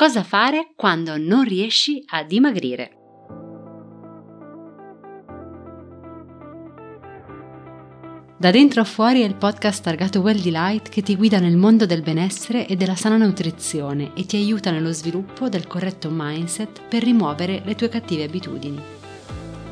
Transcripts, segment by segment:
Cosa fare quando non riesci a dimagrire? Da dentro a fuori è il podcast targato Well Delight che ti guida nel mondo del benessere e della sana nutrizione e ti aiuta nello sviluppo del corretto mindset per rimuovere le tue cattive abitudini.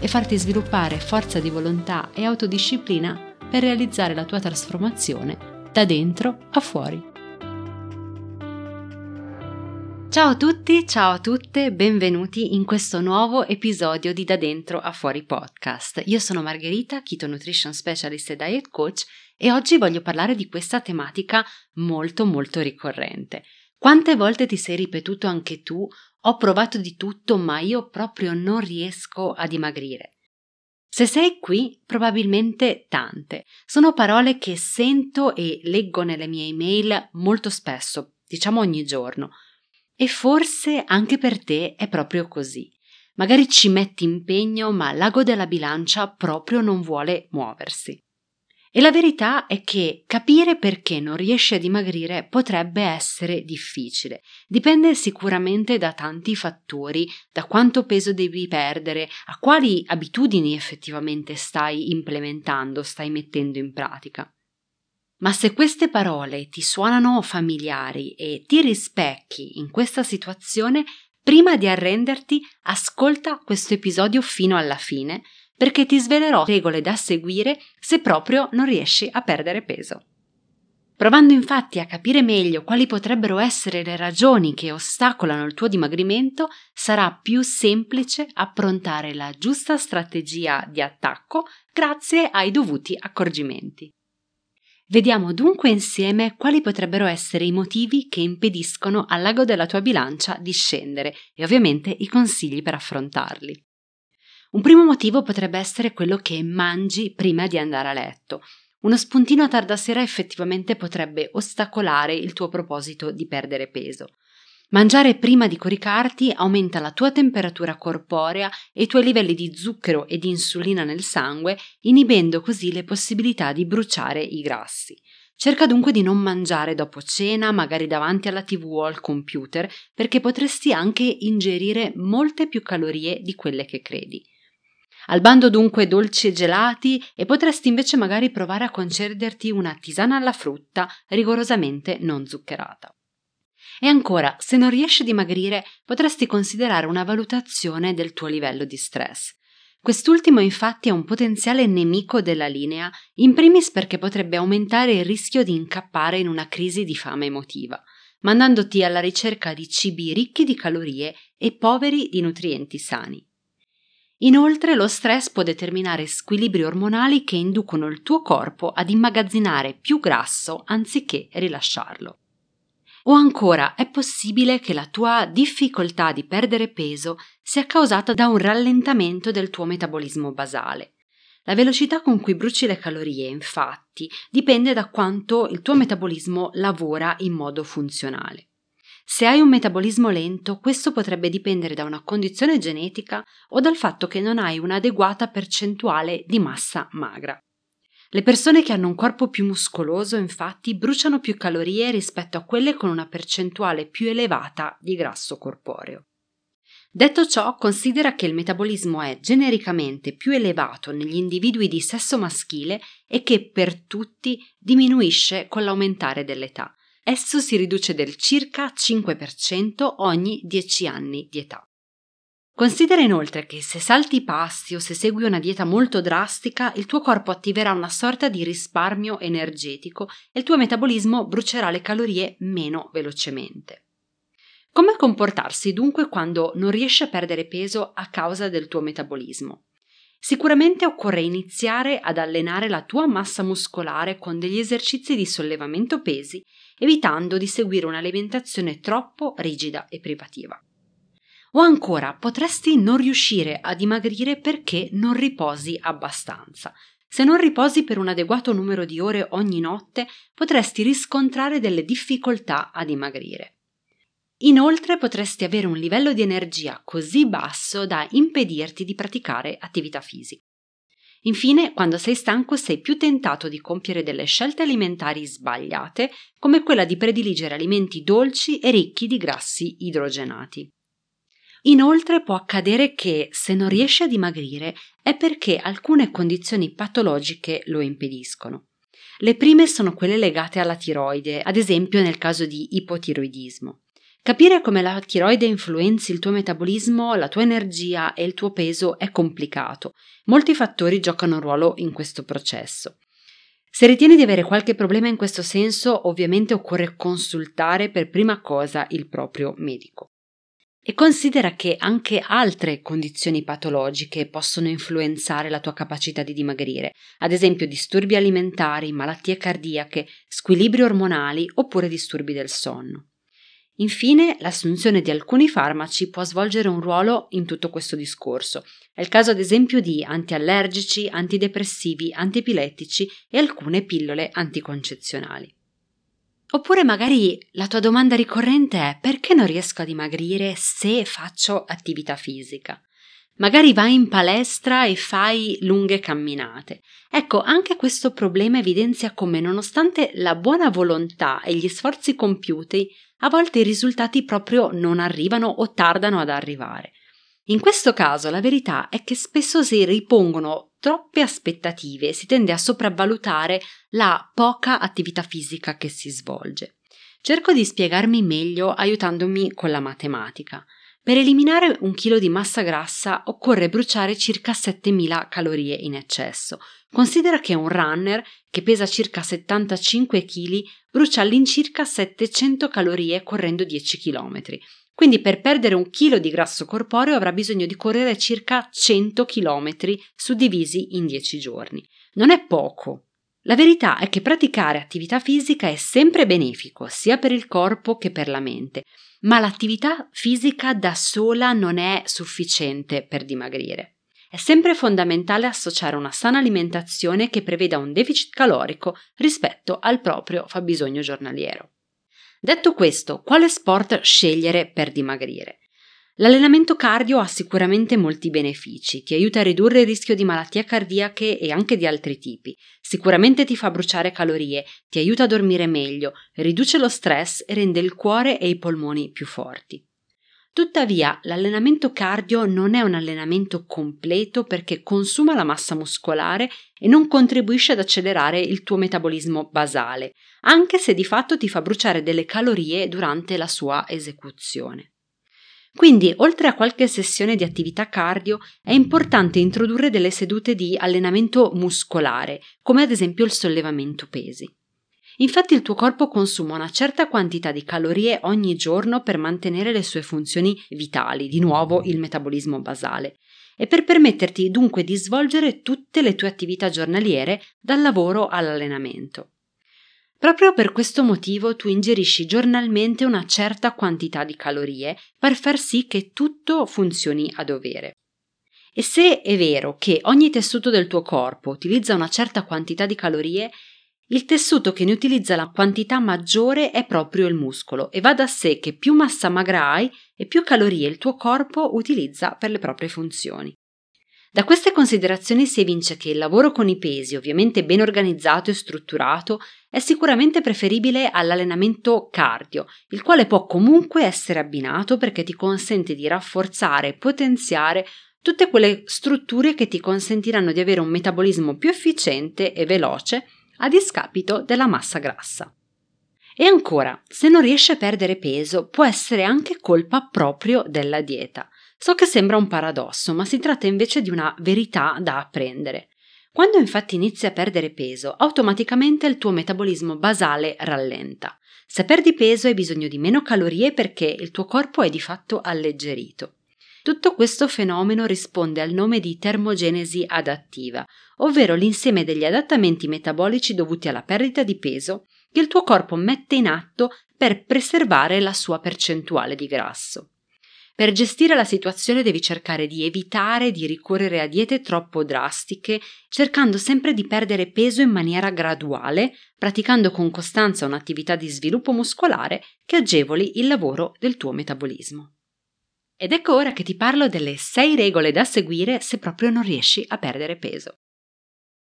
e farti sviluppare forza di volontà e autodisciplina per realizzare la tua trasformazione da dentro a fuori. Ciao a tutti, ciao a tutte, benvenuti in questo nuovo episodio di Da Dentro a Fuori podcast. Io sono Margherita, Keto Nutrition Specialist e Diet Coach e oggi voglio parlare di questa tematica molto molto ricorrente. Quante volte ti sei ripetuto anche tu ho provato di tutto ma io proprio non riesco a dimagrire? Se sei qui, probabilmente tante. Sono parole che sento e leggo nelle mie email molto spesso, diciamo ogni giorno e forse anche per te è proprio così. Magari ci metti impegno, ma l'ago della bilancia proprio non vuole muoversi. E la verità è che capire perché non riesci a dimagrire potrebbe essere difficile. Dipende sicuramente da tanti fattori, da quanto peso devi perdere, a quali abitudini effettivamente stai implementando, stai mettendo in pratica. Ma se queste parole ti suonano familiari e ti rispecchi in questa situazione, prima di arrenderti, ascolta questo episodio fino alla fine, perché ti svelerò regole da seguire se proprio non riesci a perdere peso. Provando infatti a capire meglio quali potrebbero essere le ragioni che ostacolano il tuo dimagrimento, sarà più semplice approntare la giusta strategia di attacco grazie ai dovuti accorgimenti. Vediamo dunque insieme quali potrebbero essere i motivi che impediscono al lago della tua bilancia di scendere e ovviamente i consigli per affrontarli. Un primo motivo potrebbe essere quello che mangi prima di andare a letto. Uno spuntino a tarda sera effettivamente potrebbe ostacolare il tuo proposito di perdere peso. Mangiare prima di coricarti aumenta la tua temperatura corporea e i tuoi livelli di zucchero e di insulina nel sangue, inibendo così le possibilità di bruciare i grassi. Cerca dunque di non mangiare dopo cena, magari davanti alla tv o al computer, perché potresti anche ingerire molte più calorie di quelle che credi. Al bando dunque dolci e gelati e potresti invece magari provare a concederti una tisana alla frutta rigorosamente non zuccherata. E ancora, se non riesci a dimagrire, potresti considerare una valutazione del tuo livello di stress. Quest'ultimo infatti è un potenziale nemico della linea, in primis perché potrebbe aumentare il rischio di incappare in una crisi di fame emotiva, mandandoti alla ricerca di cibi ricchi di calorie e poveri di nutrienti sani. Inoltre lo stress può determinare squilibri ormonali che inducono il tuo corpo ad immagazzinare più grasso anziché rilasciarlo. O ancora, è possibile che la tua difficoltà di perdere peso sia causata da un rallentamento del tuo metabolismo basale. La velocità con cui bruci le calorie, infatti, dipende da quanto il tuo metabolismo lavora in modo funzionale. Se hai un metabolismo lento, questo potrebbe dipendere da una condizione genetica o dal fatto che non hai un'adeguata percentuale di massa magra. Le persone che hanno un corpo più muscoloso, infatti, bruciano più calorie rispetto a quelle con una percentuale più elevata di grasso corporeo. Detto ciò, considera che il metabolismo è genericamente più elevato negli individui di sesso maschile e che per tutti diminuisce con l'aumentare dell'età. Esso si riduce del circa 5% ogni 10 anni di età. Considera inoltre che se salti i pasti o se segui una dieta molto drastica, il tuo corpo attiverà una sorta di risparmio energetico e il tuo metabolismo brucerà le calorie meno velocemente. Come comportarsi dunque quando non riesci a perdere peso a causa del tuo metabolismo? Sicuramente occorre iniziare ad allenare la tua massa muscolare con degli esercizi di sollevamento pesi, evitando di seguire un'alimentazione troppo rigida e privativa. O ancora potresti non riuscire a dimagrire perché non riposi abbastanza. Se non riposi per un adeguato numero di ore ogni notte, potresti riscontrare delle difficoltà a dimagrire. Inoltre potresti avere un livello di energia così basso da impedirti di praticare attività fisica. Infine, quando sei stanco sei più tentato di compiere delle scelte alimentari sbagliate, come quella di prediligere alimenti dolci e ricchi di grassi idrogenati. Inoltre può accadere che se non riesci a dimagrire è perché alcune condizioni patologiche lo impediscono. Le prime sono quelle legate alla tiroide, ad esempio nel caso di ipotiroidismo. Capire come la tiroide influenzi il tuo metabolismo, la tua energia e il tuo peso è complicato. Molti fattori giocano un ruolo in questo processo. Se ritieni di avere qualche problema in questo senso, ovviamente occorre consultare per prima cosa il proprio medico. E considera che anche altre condizioni patologiche possono influenzare la tua capacità di dimagrire, ad esempio disturbi alimentari, malattie cardiache, squilibri ormonali oppure disturbi del sonno. Infine, l'assunzione di alcuni farmaci può svolgere un ruolo in tutto questo discorso. È il caso ad esempio di antiallergici, antidepressivi, antiepilettici e alcune pillole anticoncezionali. Oppure magari la tua domanda ricorrente è perché non riesco a dimagrire se faccio attività fisica? Magari vai in palestra e fai lunghe camminate. Ecco, anche questo problema evidenzia come, nonostante la buona volontà e gli sforzi compiuti, a volte i risultati proprio non arrivano o tardano ad arrivare. In questo caso la verità è che spesso si ripongono troppe aspettative si tende a sopravvalutare la poca attività fisica che si svolge. Cerco di spiegarmi meglio aiutandomi con la matematica. Per eliminare un chilo di massa grassa occorre bruciare circa 7000 calorie in eccesso. Considera che un runner che pesa circa 75 kg brucia all'incirca 700 calorie correndo 10 km. Quindi per perdere un chilo di grasso corporeo avrà bisogno di correre circa 100 km suddivisi in 10 giorni. Non è poco. La verità è che praticare attività fisica è sempre benefico, sia per il corpo che per la mente, ma l'attività fisica da sola non è sufficiente per dimagrire. È sempre fondamentale associare una sana alimentazione che preveda un deficit calorico rispetto al proprio fabbisogno giornaliero. Detto questo, quale sport scegliere per dimagrire? L'allenamento cardio ha sicuramente molti benefici, ti aiuta a ridurre il rischio di malattie cardiache e anche di altri tipi, sicuramente ti fa bruciare calorie, ti aiuta a dormire meglio, riduce lo stress e rende il cuore e i polmoni più forti. Tuttavia, l'allenamento cardio non è un allenamento completo perché consuma la massa muscolare e non contribuisce ad accelerare il tuo metabolismo basale, anche se di fatto ti fa bruciare delle calorie durante la sua esecuzione. Quindi, oltre a qualche sessione di attività cardio, è importante introdurre delle sedute di allenamento muscolare, come ad esempio il sollevamento pesi. Infatti il tuo corpo consuma una certa quantità di calorie ogni giorno per mantenere le sue funzioni vitali, di nuovo il metabolismo basale, e per permetterti dunque di svolgere tutte le tue attività giornaliere dal lavoro all'allenamento. Proprio per questo motivo tu ingerisci giornalmente una certa quantità di calorie per far sì che tutto funzioni a dovere. E se è vero che ogni tessuto del tuo corpo utilizza una certa quantità di calorie, il tessuto che ne utilizza la quantità maggiore è proprio il muscolo e va da sé che più massa magra hai e più calorie il tuo corpo utilizza per le proprie funzioni. Da queste considerazioni si evince che il lavoro con i pesi, ovviamente ben organizzato e strutturato, è sicuramente preferibile all'allenamento cardio, il quale può comunque essere abbinato perché ti consente di rafforzare e potenziare tutte quelle strutture che ti consentiranno di avere un metabolismo più efficiente e veloce a discapito della massa grassa. E ancora, se non riesci a perdere peso, può essere anche colpa proprio della dieta. So che sembra un paradosso, ma si tratta invece di una verità da apprendere. Quando infatti inizi a perdere peso, automaticamente il tuo metabolismo basale rallenta. Se perdi peso hai bisogno di meno calorie perché il tuo corpo è di fatto alleggerito. Tutto questo fenomeno risponde al nome di termogenesi adattiva, ovvero l'insieme degli adattamenti metabolici dovuti alla perdita di peso che il tuo corpo mette in atto per preservare la sua percentuale di grasso. Per gestire la situazione devi cercare di evitare di ricorrere a diete troppo drastiche, cercando sempre di perdere peso in maniera graduale, praticando con costanza un'attività di sviluppo muscolare che agevoli il lavoro del tuo metabolismo. Ed ecco ora che ti parlo delle 6 regole da seguire se proprio non riesci a perdere peso.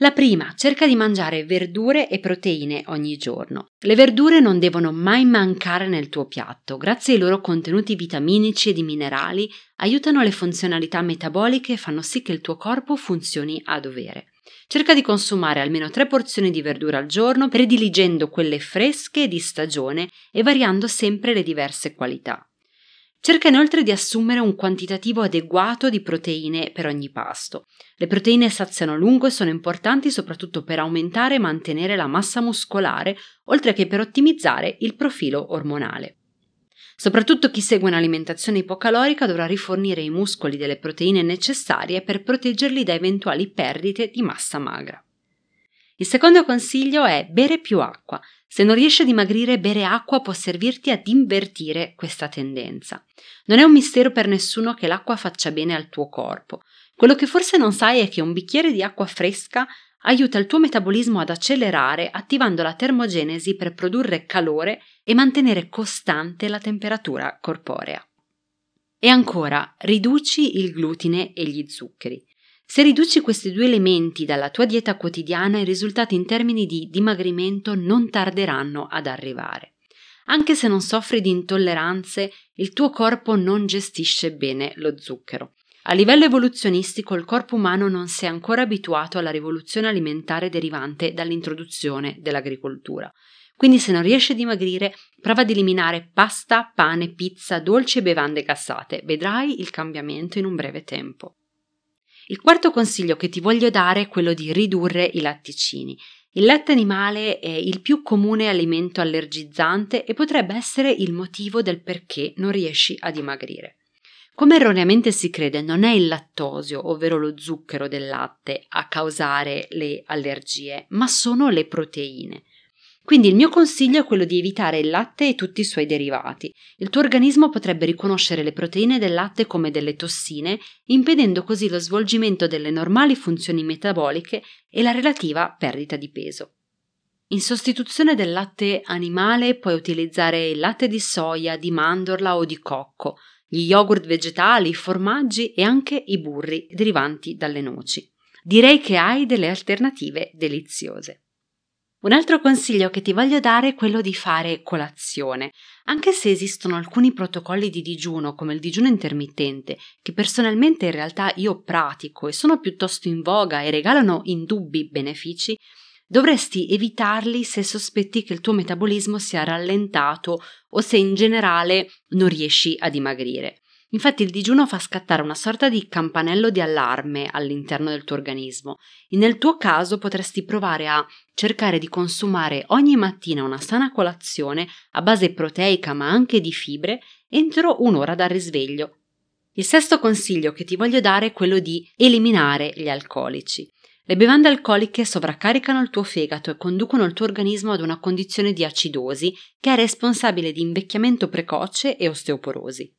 La prima, cerca di mangiare verdure e proteine ogni giorno. Le verdure non devono mai mancare nel tuo piatto, grazie ai loro contenuti vitaminici e di minerali, aiutano le funzionalità metaboliche e fanno sì che il tuo corpo funzioni a dovere. Cerca di consumare almeno tre porzioni di verdura al giorno, prediligendo quelle fresche e di stagione e variando sempre le diverse qualità. Cerca inoltre di assumere un quantitativo adeguato di proteine per ogni pasto. Le proteine saziano a lungo e sono importanti soprattutto per aumentare e mantenere la massa muscolare, oltre che per ottimizzare il profilo ormonale. Soprattutto chi segue un'alimentazione ipocalorica dovrà rifornire i muscoli delle proteine necessarie per proteggerli da eventuali perdite di massa magra. Il secondo consiglio è bere più acqua. Se non riesci a dimagrire, bere acqua può servirti ad invertire questa tendenza. Non è un mistero per nessuno che l'acqua faccia bene al tuo corpo. Quello che forse non sai è che un bicchiere di acqua fresca aiuta il tuo metabolismo ad accelerare attivando la termogenesi per produrre calore e mantenere costante la temperatura corporea. E ancora, riduci il glutine e gli zuccheri. Se riduci questi due elementi dalla tua dieta quotidiana, i risultati in termini di dimagrimento non tarderanno ad arrivare. Anche se non soffri di intolleranze, il tuo corpo non gestisce bene lo zucchero. A livello evoluzionistico il corpo umano non si è ancora abituato alla rivoluzione alimentare derivante dall'introduzione dell'agricoltura. Quindi se non riesci a dimagrire, prova ad eliminare pasta, pane, pizza, dolci e bevande gassate. Vedrai il cambiamento in un breve tempo. Il quarto consiglio che ti voglio dare è quello di ridurre i latticini. Il latte animale è il più comune alimento allergizzante e potrebbe essere il motivo del perché non riesci a dimagrire. Come erroneamente si crede, non è il lattosio, ovvero lo zucchero del latte, a causare le allergie, ma sono le proteine. Quindi il mio consiglio è quello di evitare il latte e tutti i suoi derivati. Il tuo organismo potrebbe riconoscere le proteine del latte come delle tossine, impedendo così lo svolgimento delle normali funzioni metaboliche e la relativa perdita di peso. In sostituzione del latte animale puoi utilizzare il latte di soia, di mandorla o di cocco, gli yogurt vegetali, i formaggi e anche i burri derivanti dalle noci. Direi che hai delle alternative deliziose. Un altro consiglio che ti voglio dare è quello di fare colazione. Anche se esistono alcuni protocolli di digiuno, come il digiuno intermittente, che personalmente in realtà io pratico e sono piuttosto in voga e regalano indubbi benefici, dovresti evitarli se sospetti che il tuo metabolismo sia rallentato o se in generale non riesci a dimagrire. Infatti il digiuno fa scattare una sorta di campanello di allarme all'interno del tuo organismo e nel tuo caso potresti provare a cercare di consumare ogni mattina una sana colazione a base proteica ma anche di fibre entro un'ora dal risveglio. Il sesto consiglio che ti voglio dare è quello di eliminare gli alcolici. Le bevande alcoliche sovraccaricano il tuo fegato e conducono il tuo organismo ad una condizione di acidosi che è responsabile di invecchiamento precoce e osteoporosi.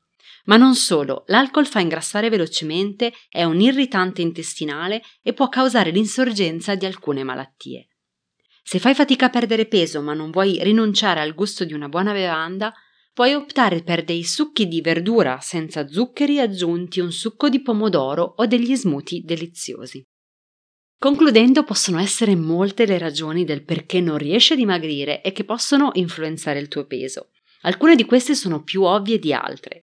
Ma non solo, l'alcol fa ingrassare velocemente, è un irritante intestinale e può causare l'insorgenza di alcune malattie. Se fai fatica a perdere peso ma non vuoi rinunciare al gusto di una buona bevanda, puoi optare per dei succhi di verdura senza zuccheri aggiunti, un succo di pomodoro o degli smoothie deliziosi. Concludendo, possono essere molte le ragioni del perché non riesci a dimagrire e che possono influenzare il tuo peso. Alcune di queste sono più ovvie di altre.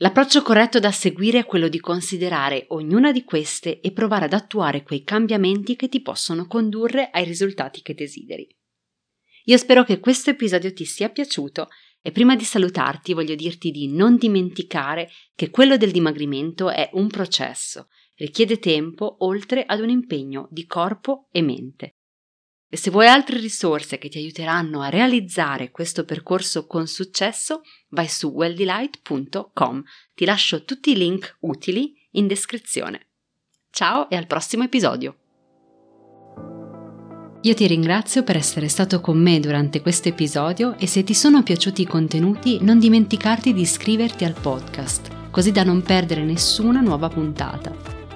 L'approccio corretto da seguire è quello di considerare ognuna di queste e provare ad attuare quei cambiamenti che ti possono condurre ai risultati che desideri. Io spero che questo episodio ti sia piaciuto e prima di salutarti voglio dirti di non dimenticare che quello del dimagrimento è un processo, richiede tempo oltre ad un impegno di corpo e mente. E se vuoi altre risorse che ti aiuteranno a realizzare questo percorso con successo, vai su welldelight.com. Ti lascio tutti i link utili in descrizione. Ciao e al prossimo episodio! Io ti ringrazio per essere stato con me durante questo episodio e se ti sono piaciuti i contenuti non dimenticarti di iscriverti al podcast, così da non perdere nessuna nuova puntata.